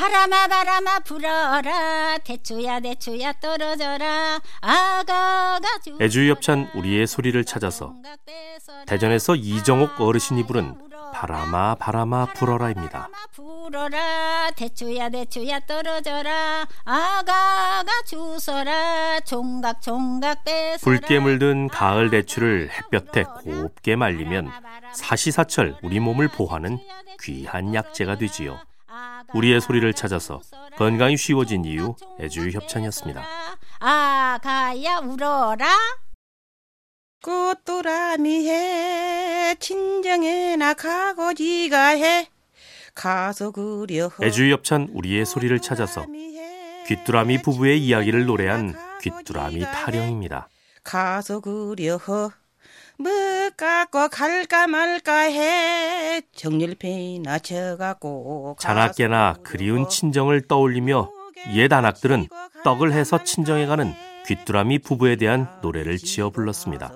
바람아 바람아 불어라. 대추야 대추야 떨어져라. 아가가 애주협찬 우리의 소리를 찾아서 대전에서 이정옥 어르신이 부른 바람아 바람아 불어라입니다. 불어라. 대추야 대추야 떨어져라. 아가가 주서라. 종각 종각 뺏어라. 붉게 물든 가을 대추를 햇볕에 곱게 말리면 사시사철 우리 몸을 보호하는 귀한 약재가 되지요. 우리의 소리를 찾아서 건강이 쉬워진 이유 애주의 협찬이었습니다. 아 가야 울어라. 꽃도라미 해. 친정에 나 가고 지가 해. 가서 그려 애주의 협찬 우리의 소리를 찾아서 귀뚜라미 부부의 이야기를 노래한 귀뚜라미 타령입니다. 가서 그려 뭐 깎고 갈까 말까 해. 정열패나 쳐갖고 자나깨나 그리운 친정을 떠올리며 옛 안악들은 떡을 해서 친정에 가는 귀뚜라미 부부에 대한 노래를 지어 불렀습니다.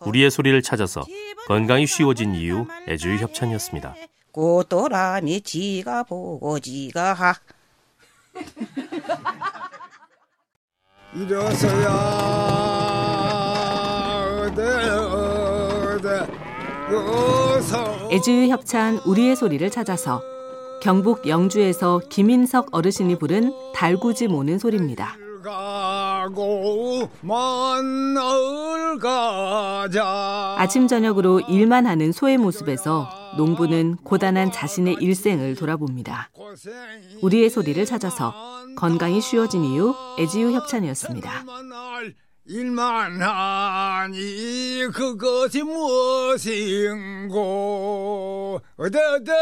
우리의 소리를 찾아서 건강이 쉬워진 이유 애주의 협찬이었습니다. 꽃도라미 지가 보고 지가 하. 일어서야 애주의 협찬 우리의 소리를 찾아서 경북 영주에서 김인석 어르신이 부른 달구지 모는 소리입니다. 아침 저녁으로 일만 하는 소의 모습에서 농부는 고단한 자신의 일생을 돌아봅니다. 우리의 소리를 찾아서 건강이 쉬워진 이유 애지유 협찬이었습니다. 일만 하니 그것이 무엇인고? 어데 어데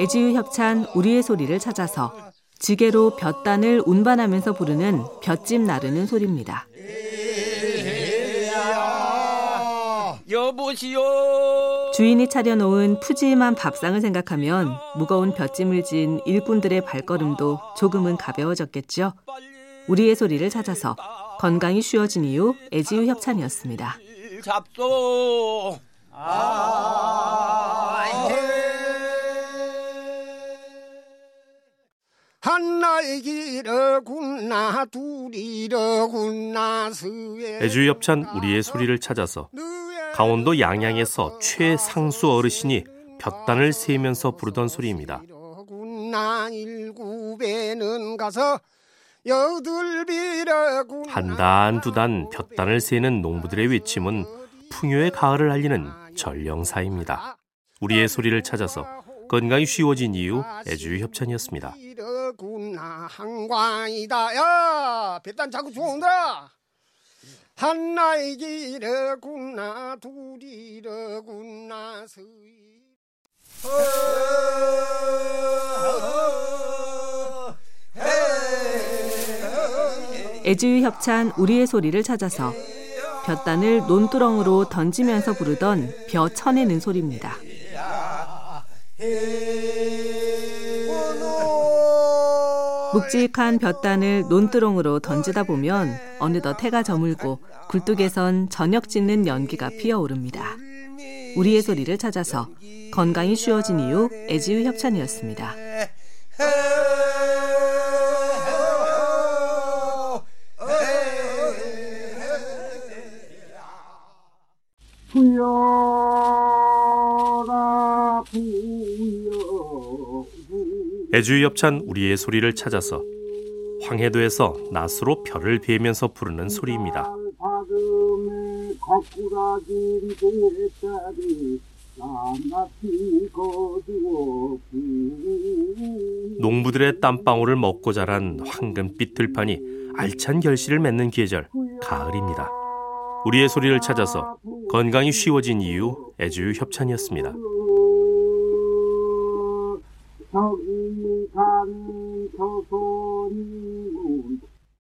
애지유 협찬 우리의 소리를 찾아서 지게로 볕단을 운반하면서 부르는 볕집 나르는 소리입니다. 여보시오 주인이 차려놓은 푸짐한 밥상을 생각하면 무거운 볕짐을 진 일꾼들의 발걸음도 조금은 가벼워졌겠죠. 우리의 소리를 찾아서 건강이 쉬워진 이유 애지유 협찬이었습니다. 잡소 한나의 길어군나 둘이러군나 스에 애주의 협찬 우리의 소리를 찾아서 강원도 양양에서 최상수 어르신이 볕단을 세면서 부르던 소리입니다. 한 단 두 단 볕단을 세는 농부들의 외침은 풍요의 가을을 알리는 전령사입니다. 우리의 소리를 찾아서 건강이 쉬워진 이유 애주의 협찬이었습니다. 이러구나 한광이다 야 배단 자꾸 좋은다 한나의 길어구나 둘이러구나 스이 애주의 협찬 우리의 소리를 찾아서 볕단을 논두렁으로 던지면서 부르던 벼 쳐내는 소리입니다. 묵직한 볕단을 논두렁으로 던지다 보면 어느덧 해가 저물고 굴뚝에선 저녁 짓는 연기가 피어오릅니다. 우리의 소리를 찾아서 건강이 쉬워진 이유 애지유 협찬이었습니다. 부여라 부여 애주의 협찬 우리의 소리를 찾아서 황해도에서 낫으로 별을 베면서 부르는 소리입니다. 농부들의 땀방울을 먹고 자란 황금빛 들판이 알찬 결실을 맺는 계절 가을입니다. 우리의 소리를 찾아서 건강이 쉬워진 이유 애주의 협찬이었습니다. 음, 대한민국